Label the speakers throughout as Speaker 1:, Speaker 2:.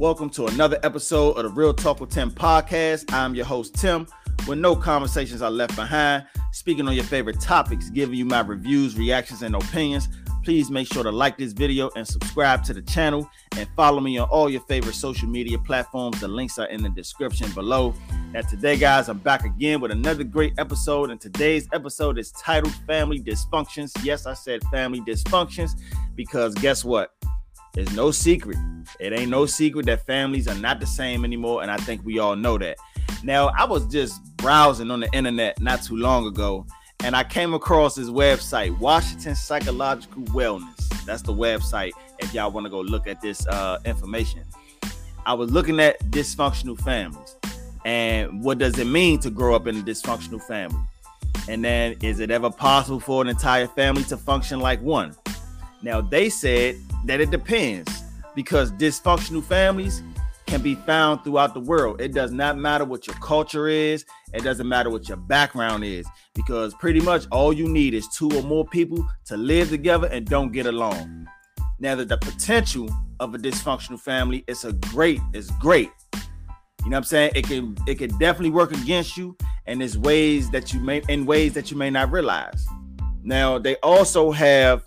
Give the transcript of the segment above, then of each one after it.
Speaker 1: Welcome to another episode of the Real Talk with Tim podcast. I'm your host, Tim, with no conversations are left behind, speaking on your favorite topics, giving you my reviews, reactions, and opinions. Please make sure to like this video and subscribe to the channel and follow me on all your favorite social media platforms. The links are in the description below. Now, today, guys, I'm back again with another great episode. And today's episode is titled Family Dysfunctions. Yes, I said family dysfunctions because guess what? It's no secret. It ain't no secret that families are not the same anymore. And I think we all know that. Now, I was just browsing on the internet not too long ago and I came across this website, Washington Psychological Wellness. That's the website if y'all want to go look at this uh, information. I was looking at dysfunctional families and what does it mean to grow up in a dysfunctional family? And then is it ever possible for an entire family to function like one? Now, they said that it depends because dysfunctional families can be found throughout the world. It does not matter what your culture is, it doesn't matter what your background is, because pretty much all you need is two or more people to live together and don't get along. Now that the potential of a dysfunctional family is a great, it's great. You know what I'm saying? It can it can definitely work against you and there's ways that you may in ways that you may not realize. Now they also have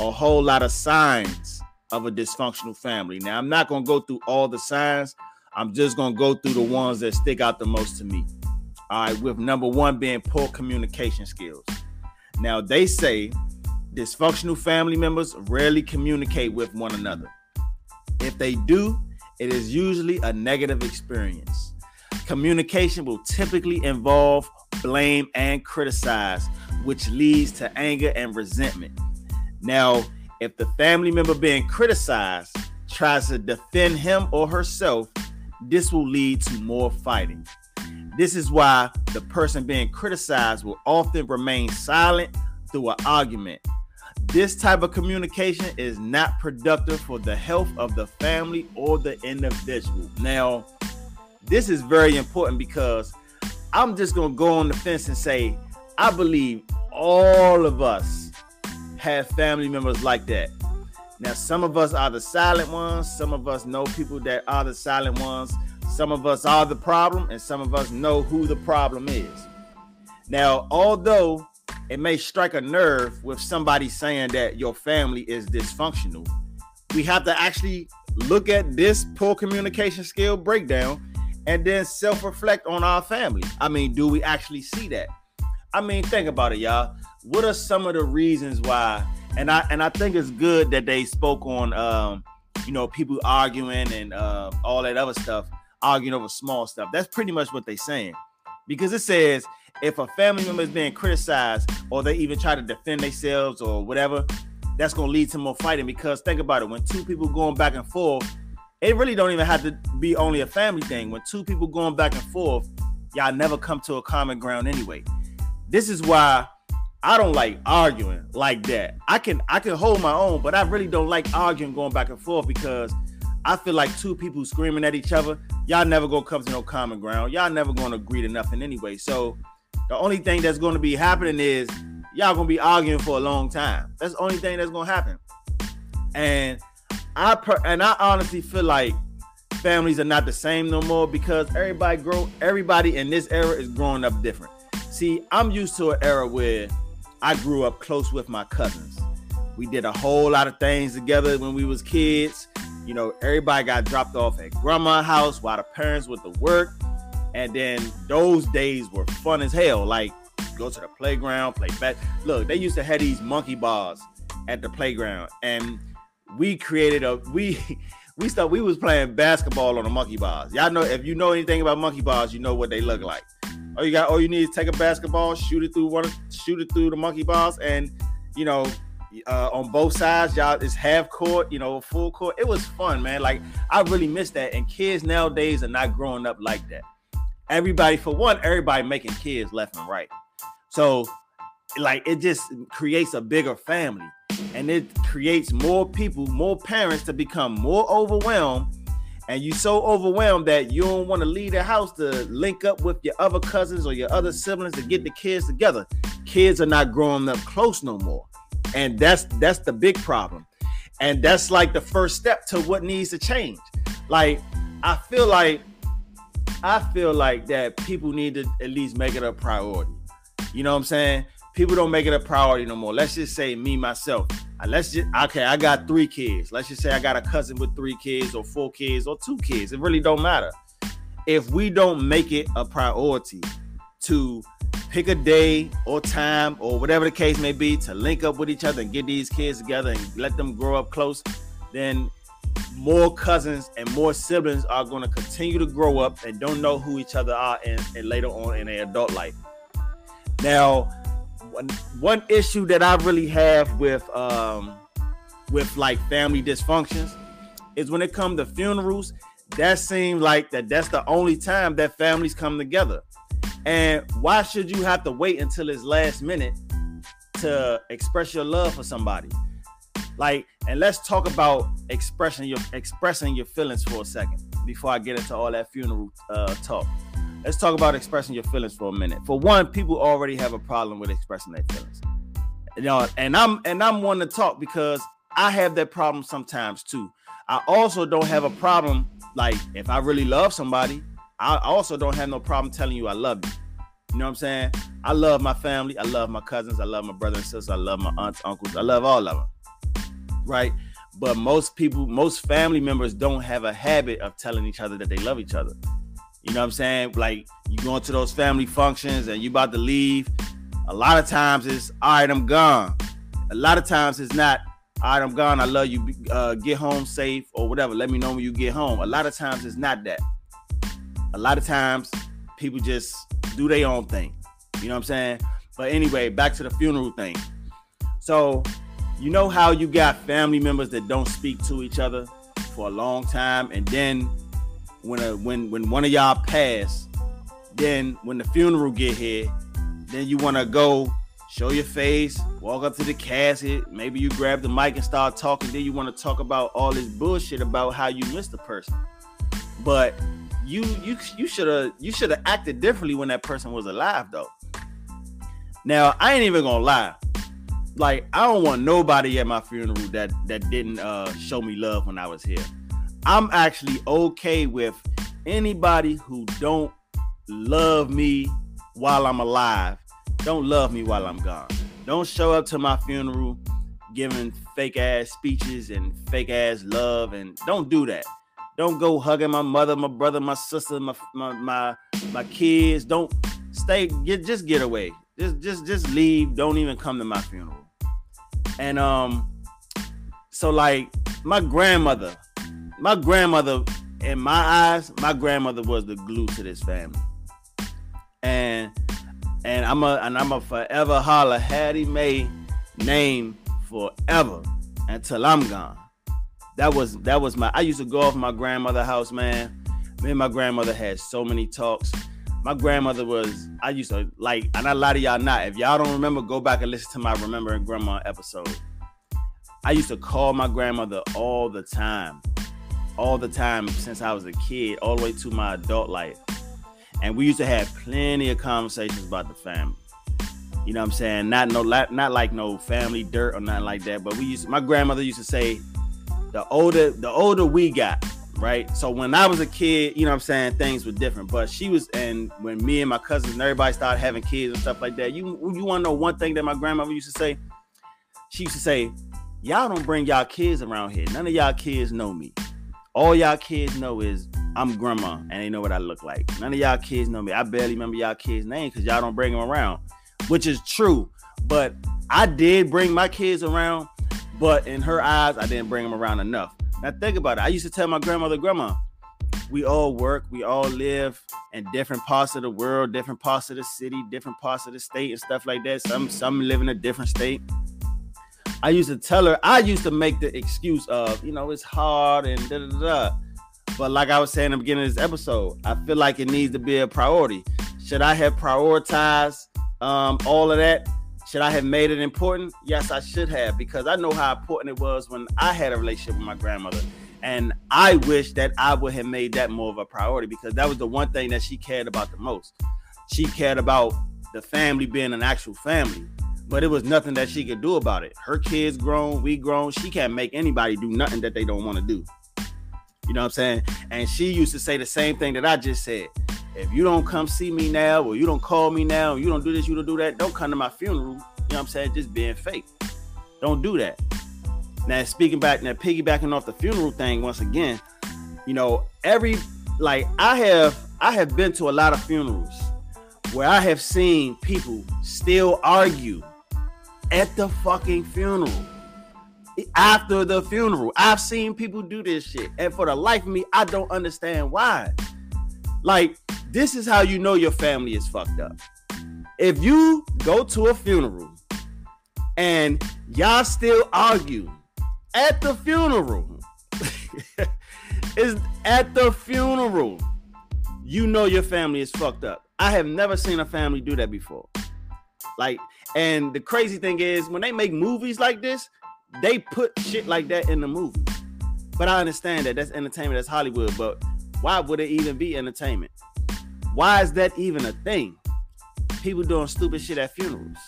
Speaker 1: a whole lot of signs of a dysfunctional family. Now, I'm not going to go through all the signs. I'm just going to go through the ones that stick out the most to me. All right, with number one being poor communication skills. Now, they say dysfunctional family members rarely communicate with one another. If they do, it is usually a negative experience. Communication will typically involve blame and criticize, which leads to anger and resentment. Now, if the family member being criticized tries to defend him or herself, this will lead to more fighting. This is why the person being criticized will often remain silent through an argument. This type of communication is not productive for the health of the family or the individual. Now, this is very important because I'm just going to go on the fence and say, I believe all of us have family members like that. Now, some of us are the silent ones. Some of us know people that are the silent ones. Some of us are the problem, and some of us know who the problem is. Now, although it may strike a nerve with somebody saying that your family is dysfunctional, we have to actually look at this poor communication skill breakdown and then self reflect on our family. I mean, do we actually see that? I mean, think about it, y'all what are some of the reasons why? And I and I think it's good that they spoke on um, you know, people arguing and uh, all that other stuff, arguing over small stuff. That's pretty much what they're saying. Because it says if a family member is being criticized or they even try to defend themselves or whatever, that's gonna lead to more fighting. Because think about it, when two people going back and forth, it really don't even have to be only a family thing. When two people going back and forth, y'all never come to a common ground anyway. This is why I don't like arguing like that. I can I can hold my own, but I really don't like arguing going back and forth because I feel like two people screaming at each other, y'all never gonna come to no common ground. Y'all never gonna agree to nothing anyway. So the only thing that's gonna be happening is y'all gonna be arguing for a long time. That's the only thing that's gonna happen. And I per- and I honestly feel like families are not the same no more because everybody grow everybody in this era is growing up different. See, I'm used to an era where I grew up close with my cousins. We did a whole lot of things together when we was kids. You know, everybody got dropped off at grandma's house while the parents went to work. And then those days were fun as hell. Like go to the playground, play back. Look, they used to have these monkey bars at the playground, and we created a we we start we was playing basketball on the monkey bars. Y'all know if you know anything about monkey bars, you know what they look like. All you got, all you need is take a basketball, shoot it through one, shoot it through the monkey bars, and you know, uh, on both sides, y'all is half court, you know, full court. It was fun, man. Like I really miss that. And kids nowadays are not growing up like that. Everybody, for one, everybody making kids left and right. So, like, it just creates a bigger family, and it creates more people, more parents to become more overwhelmed and you so overwhelmed that you don't want to leave the house to link up with your other cousins or your other siblings to get the kids together. Kids are not growing up close no more. And that's that's the big problem. And that's like the first step to what needs to change. Like I feel like I feel like that people need to at least make it a priority. You know what I'm saying? People don't make it a priority no more. Let's just say me myself. Uh, let's just okay. I got three kids. Let's just say I got a cousin with three kids, or four kids, or two kids. It really don't matter. If we don't make it a priority to pick a day or time or whatever the case may be to link up with each other and get these kids together and let them grow up close, then more cousins and more siblings are going to continue to grow up and don't know who each other are and, and later on in their adult life. Now, one, one issue that I really have with um with like family dysfunctions is when it comes to funerals, that seems like that that's the only time that families come together. And why should you have to wait until it's last minute to express your love for somebody? Like, and let's talk about expressing your expressing your feelings for a second before I get into all that funeral uh, talk. Let's talk about expressing your feelings for a minute. For one, people already have a problem with expressing their feelings. You know, and I'm and I'm one to talk because I have that problem sometimes too. I also don't have a problem like if I really love somebody, I also don't have no problem telling you I love you. You know what I'm saying? I love my family. I love my cousins. I love my brother and sisters. I love my aunts, uncles. I love all of them right? But most people, most family members don't have a habit of telling each other that they love each other. You know what I'm saying? Like you going to those family functions and you about to leave. A lot of times it's all right, I'm gone. A lot of times it's not all right, I'm gone. I love you. Uh, get home safe or whatever. Let me know when you get home. A lot of times it's not that. A lot of times people just do their own thing. You know what I'm saying? But anyway, back to the funeral thing. So you know how you got family members that don't speak to each other for a long time, and then when a when when one of y'all pass, then when the funeral get here, then you want to go show your face, walk up to the casket, maybe you grab the mic and start talking. Then you want to talk about all this bullshit about how you missed the person, but you you you should have you should have acted differently when that person was alive though. Now I ain't even gonna lie like I don't want nobody at my funeral that that didn't uh show me love when I was here. I'm actually okay with anybody who don't love me while I'm alive. Don't love me while I'm gone. Don't show up to my funeral giving fake ass speeches and fake ass love and don't do that. Don't go hugging my mother, my brother, my sister, my my my, my kids. Don't stay get just get away. Just just just leave. Don't even come to my funeral. And um, so like my grandmother, my grandmother, in my eyes, my grandmother was the glue to this family. And and I'm a and I'm a forever holler Hattie Mae name forever until I'm gone. That was that was my I used to go off my grandmother house, man. Me and my grandmother had so many talks. My grandmother was, I used to like, and I lie to y'all not. If y'all don't remember, go back and listen to my Remembering Grandma episode. I used to call my grandmother all the time, all the time since I was a kid, all the way to my adult life. And we used to have plenty of conversations about the family. You know what I'm saying? Not no not like no family dirt or nothing like that. But we used my grandmother used to say, the older the older we got, right? So when I was a kid, you know what I'm saying, things were different. But she was, and when me and my cousins and everybody started having kids and stuff like that, you you want to know one thing that my grandmother used to say? She used to say, "Y'all don't bring y'all kids around here. None of y'all kids know me. All y'all kids know is I'm grandma, and they know what I look like. None of y'all kids know me. I barely remember y'all kids' name because y'all don't bring them around, which is true. But I did bring my kids around, but in her eyes, I didn't bring them around enough. Now think about it. I used to tell my grandmother, Grandma, we all work, we all live in different parts of the world, different parts of the city, different parts of the state, and stuff like that. Some some live in a different state. I used to tell her, I used to make the excuse of, you know, it's hard and da da da. But like I was saying in the beginning of this episode, I feel like it needs to be a priority. Should I have prioritized um, all of that? Should I have made it important? Yes, I should have because I know how important it was when I had a relationship with my grandmother. And I wish that I would have made that more of a priority because that was the one thing that she cared about the most. She cared about the family being an actual family, but it was nothing that she could do about it. Her kids grown, we grown. She can't make anybody do nothing that they don't want to do. You know what I'm saying? And she used to say the same thing that I just said. If you don't come see me now, or you don't call me now, you don't do this, you don't do that, don't come to my funeral. You know what I'm saying? Just being fake. Don't do that. Now, speaking back, now piggybacking off the funeral thing once again, you know, every like I have I have been to a lot of funerals where I have seen people still argue at the fucking funeral. After the funeral, I've seen people do this shit. And for the life of me, I don't understand why. Like, this is how you know your family is fucked up. If you go to a funeral and y'all still argue at the funeral, is at the funeral, you know your family is fucked up. I have never seen a family do that before. Like, and the crazy thing is, when they make movies like this, they put shit like that in the movie. But I understand that that's entertainment, that's Hollywood. But why would it even be entertainment? Why is that even a thing? People doing stupid shit at funerals.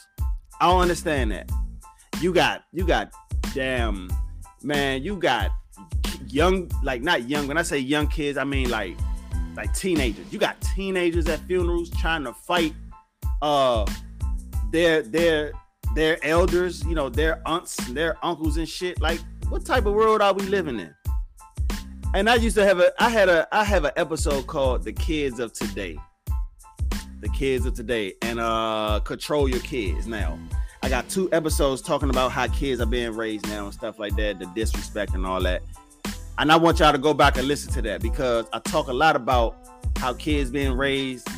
Speaker 1: I don't understand that. You got, you got, damn, man, you got young, like not young. When I say young kids, I mean like, like teenagers. You got teenagers at funerals trying to fight, uh, their their their elders, you know, their aunts, their uncles and shit. Like, what type of world are we living in? And I used to have a I had a I have an episode called The Kids of Today. The Kids of Today and uh Control Your Kids now. I got two episodes talking about how kids are being raised now and stuff like that, the disrespect and all that. And I want y'all to go back and listen to that because I talk a lot about how kids being raised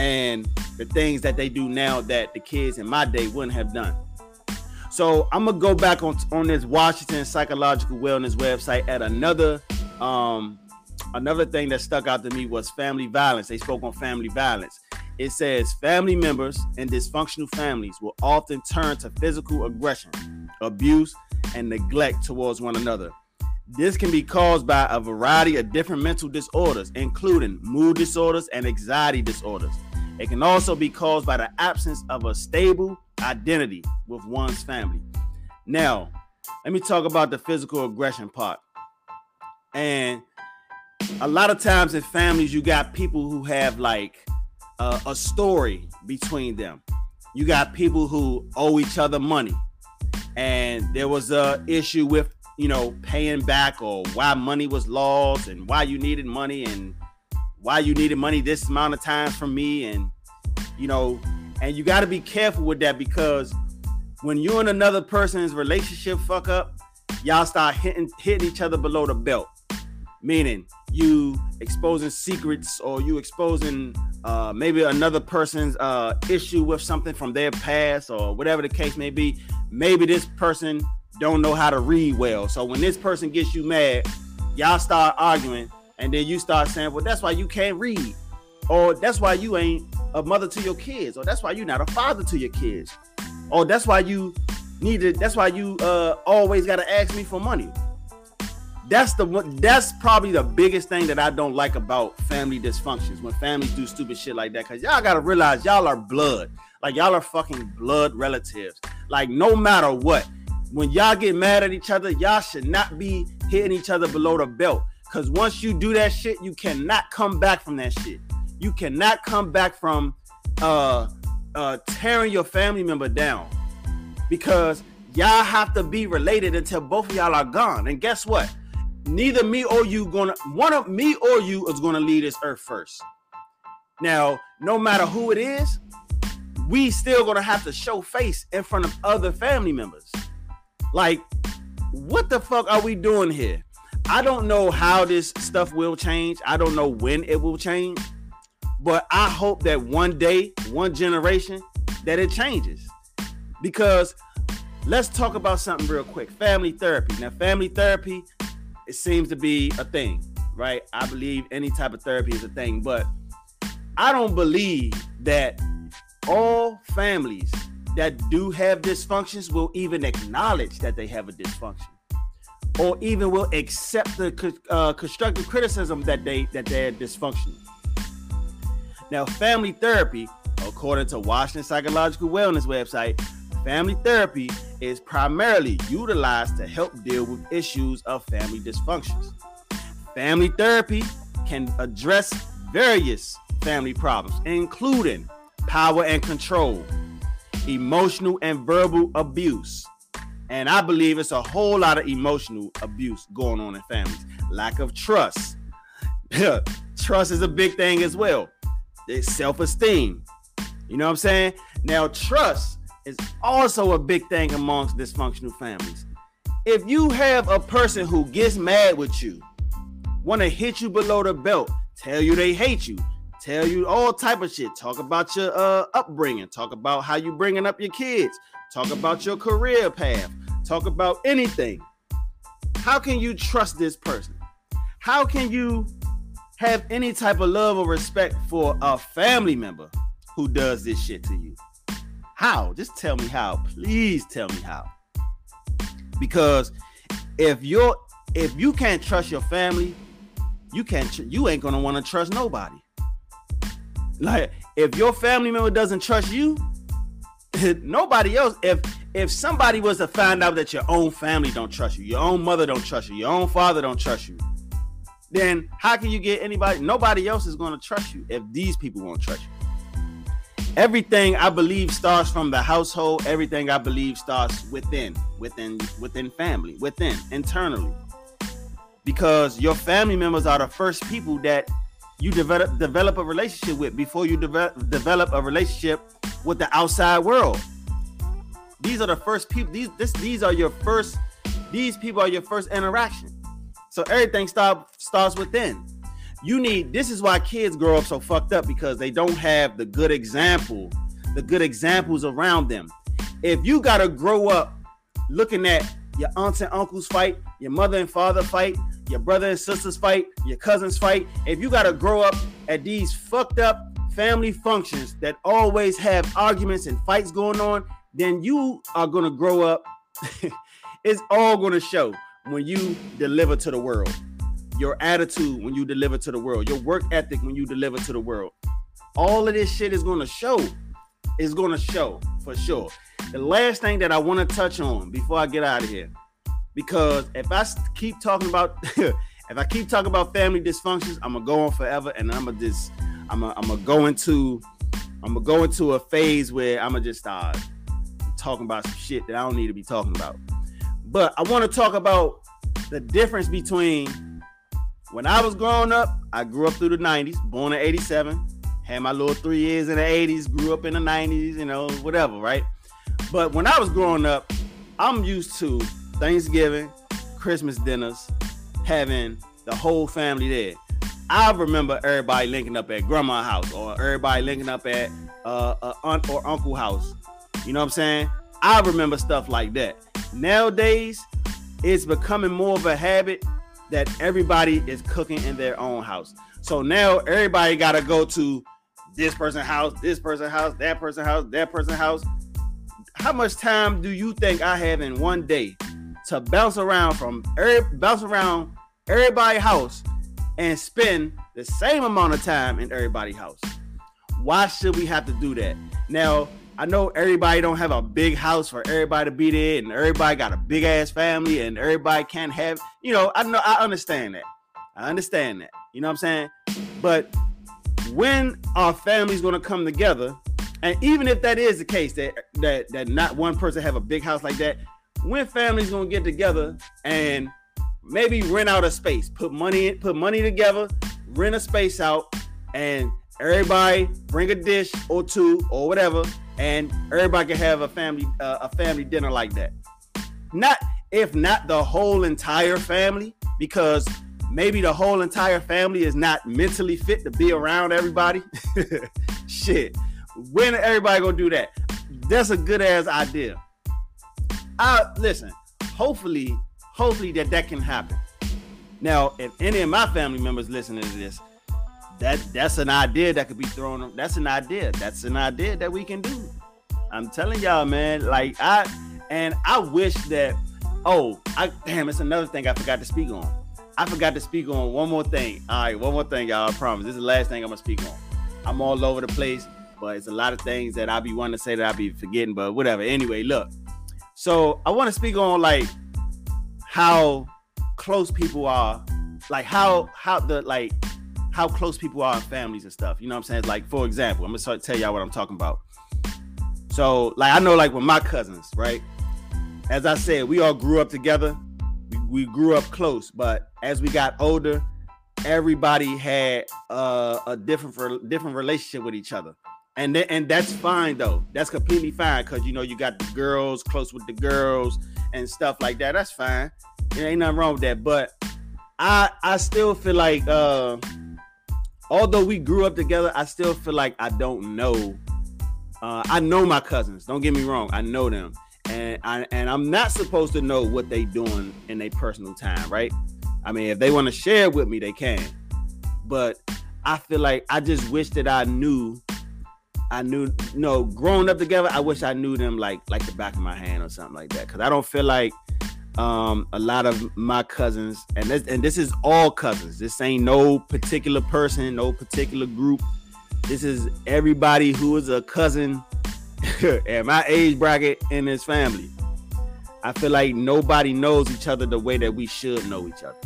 Speaker 1: and the things that they do now that the kids in my day wouldn't have done. So I'm gonna go back on on this Washington Psychological Wellness website at another um another thing that stuck out to me was family violence. They spoke on family violence. It says family members in dysfunctional families will often turn to physical aggression, abuse, and neglect towards one another. This can be caused by a variety of different mental disorders, including mood disorders and anxiety disorders. It can also be caused by the absence of a stable identity with one's family. Now, let me talk about the physical aggression part. And a lot of times in families, you got people who have like a story between them. You got people who owe each other money, and there was a issue with you know paying back or why money was lost and why you needed money and why you needed money this amount of times from me. And you know and you got to be careful with that because when you and another person's relationship fuck up y'all start hitting hitting each other below the belt. Meaning you exposing secrets or you exposing uh, maybe another person's uh, issue with something from their past or whatever the case may be. Maybe this person don't know how to read well. So when this person gets you mad y'all start arguing and then you start saying, well, that's why you can't read. Or that's why you ain't a mother to your kids. Or that's why you're not a father to your kids. Or that's why you needed, that's why you uh, always got to ask me for money. That's the one, that's probably the biggest thing that I don't like about family dysfunctions when families do stupid shit like that. Cause y'all gotta realize y'all are blood. Like y'all are fucking blood relatives. Like no matter what, when y'all get mad at each other, y'all should not be hitting each other below the belt. Cause once you do that shit, you cannot come back from that shit. You cannot come back from uh uh tearing your family member down. Because y'all have to be related until both of y'all are gone. And guess what? Neither me or you gonna one of me or you is gonna leave this earth first. Now, no matter who it is, we still gonna have to show face in front of other family members. Like, what the fuck are we doing here? I don't know how this stuff will change. I don't know when it will change. But I hope that one day, one generation, that it changes. Because let's talk about something real quick. Family therapy. Now, family therapy, it seems to be a thing, right? I believe any type of therapy is a thing, but I don't believe that all families that do have dysfunctions will even acknowledge that they have a dysfunction or even will accept the uh, constructive criticism that they that they're dysfunctional. Now, family therapy, according to Washington Psychological Wellness website, family therapy is primarily utilized to help deal with issues of family dysfunctions. Family therapy can address various family problems, including power and control, emotional and verbal abuse. And I believe it's a whole lot of emotional abuse going on in families. Lack of trust. trust is a big thing as well. It's self-esteem. You know what I'm saying? Now, trust is also a big thing amongst dysfunctional families. If you have a person who gets mad with you, want to hit you below the belt, tell you they hate you, tell you all type of shit, talk about your uh, upbringing, talk about how you bringing up your kids, talk about your career path, talk about anything. How can you trust this person? How can you have any type of love or respect for a family member who does this shit to you? How? Just tell me how. Please tell me how. Because if you're if you can't trust your family, you can't tr- you ain't gonna want to trust nobody. Like if your family member doesn't trust you, nobody else. If if somebody was to find out that your own family don't trust you, your own mother don't trust you, your own father don't trust you, then how can you get anybody? Nobody else is going to trust you if these people won't trust you. Everything I believe starts from the household. Everything I believe starts within, within, within family, within, internally. Because your family members are the first people that you develop develop a relationship with before you develop develop a relationship with the outside world. These are the first people. These this these are your first. These people are your first interaction. So everything start, starts within. You need this is why kids grow up so fucked up because they don't have the good example, the good examples around them. If you gotta grow up looking at your aunts and uncles fight, your mother and father fight, your brother and sisters fight, your cousins fight, if you gotta grow up at these fucked up family functions that always have arguments and fights going on, then you are gonna grow up. it's all gonna show when you deliver to the world, your attitude when you deliver to the world, your work ethic when you deliver to the world. All of this shit is going to show. Is going to show for sure. The last thing that I want to touch on before I get out of here, because if I keep talking about, if I keep talking about family dysfunctions, I'm gonna go on forever, and I'm gonna just, I'm gonna, I'm gonna go into, I'm gonna go into a phase where I'm gonna just start talking about some shit that I don't need to be talking about. But I want to talk about the difference between when I was growing up, I grew up through the 90s, born in 87, had my little three years in the 80s, grew up in the 90s, you know, whatever, right? But when I was growing up, I'm used to Thanksgiving, Christmas dinners, having the whole family there. I remember everybody linking up at grandma's house or everybody linking up at uh, a aunt or uncle house. You know what I'm saying? I remember stuff like that. Nowadays, it's becoming more of a habit that everybody is cooking in their own house. So now everybody got to go to this person's house, this person's house, that person's house, that person's house. How much time do you think I have in one day to bounce around from every, bounce around everybody's house and spend the same amount of time in everybody's house? Why should we have to do that? Now, I know everybody don't have a big house for everybody to be there, and everybody got a big ass family, and everybody can't have. You know, I know I understand that. I understand that. You know what I'm saying? But when our families gonna come together, and even if that is the case, that that that not one person have a big house like that, when families gonna get together and maybe rent out a space, put money in, put money together, rent a space out, and everybody bring a dish or two or whatever and everybody can have a family uh, a family dinner like that. Not if not the whole entire family, because maybe the whole entire family is not mentally fit to be around everybody. Shit, when everybody gonna do that? That's a good ass idea. I listen. Hopefully, hopefully that that can happen. Now, if any of my family members listening to this, that that's an idea that could be thrown. That's an idea. That's an idea that we can do. I'm telling y'all, man. Like I and I wish that. Oh, I damn. It's another thing I forgot to speak on. I forgot to speak on one more thing. All right, one more thing, y'all. I promise. This is the last thing I'm gonna speak on. I'm all over the place, but it's a lot of things that I be wanting to say that I be forgetting. But whatever. Anyway, look. So I want to speak on like how close people are like how how the like how close people are in families and stuff. You know what I'm saying? Like for example, I'm gonna start tell y'all what I'm talking about. So like I know like with my cousins, right? As I said, we all grew up together. We, we grew up close, but as we got older, everybody had uh, a different different relationship with each other. And th- and that's fine though. That's completely fine because you know you got the girls close with the girls and stuff like that. That's fine. There ain't nothing wrong with that. But I I still feel like uh although we grew up together, I still feel like I don't know. Uh, I know my cousins. Don't get me wrong. I know them, and I and I'm not supposed to know what they doing in their personal time, right? I mean, if they want to share with me, they can. But I feel like I just wish that I knew. I knew, you know, growing up together, I wish I knew them like like the back of my hand or something like that. Cause I don't feel like um, a lot of my cousins, and this, and this is all cousins. This ain't no particular person, no particular group. This is everybody who is a cousin at my age bracket in his family. I feel like nobody knows each other the way that we should know each other.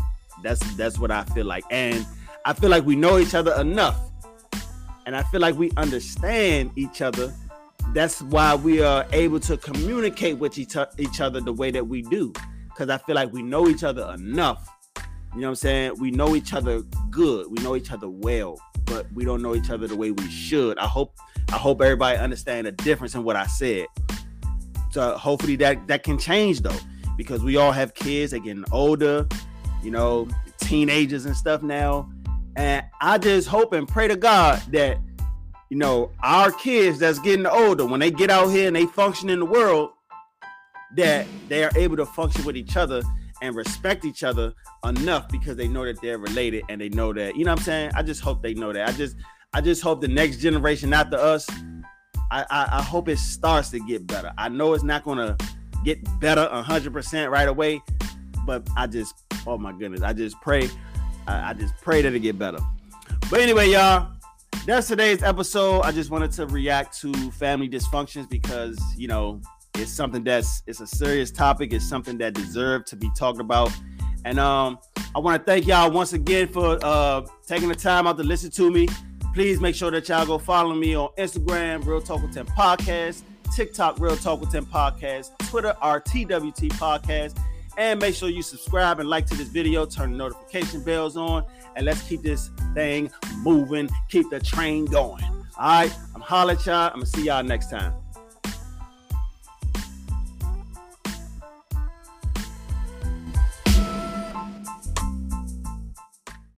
Speaker 1: That's that's what I feel like, and I feel like we know each other enough, and I feel like we understand each other. That's why we are able to communicate with each, each other the way that we do because I feel like we know each other enough. You know what I'm saying? We know each other good. We know each other well, but we don't know each other the way we should. I hope I hope everybody understand the difference in what I said. So hopefully that that can change though, because we all have kids. They're getting older, you know, teenagers and stuff now. And I just hope and pray to God that you know our kids that's getting older when they get out here and they function in the world that they are able to function with each other and respect each other enough because they know that they're related and they know that you know what I'm saying. I just hope they know that. I just I just hope the next generation after us, I I, I hope it starts to get better. I know it's not gonna get better hundred percent right away, but I just oh my goodness, I just pray, I, I just pray that it get better. But anyway, y'all, that's today's episode. I just wanted to react to family dysfunctions because you know it's something that's it's a serious topic. It's something that deserves to be talked about. And um, I want to thank y'all once again for uh, taking the time out to listen to me. Please make sure that y'all go follow me on Instagram, Real Talk with Tim Podcast, TikTok, Real Talk with Tim Podcast, Twitter, RTWT Podcast. And make sure you subscribe and like to this video, turn the notification bells on, and let's keep this thing moving, keep the train going. All right, I'm holla at y'all. I'm gonna see y'all next time.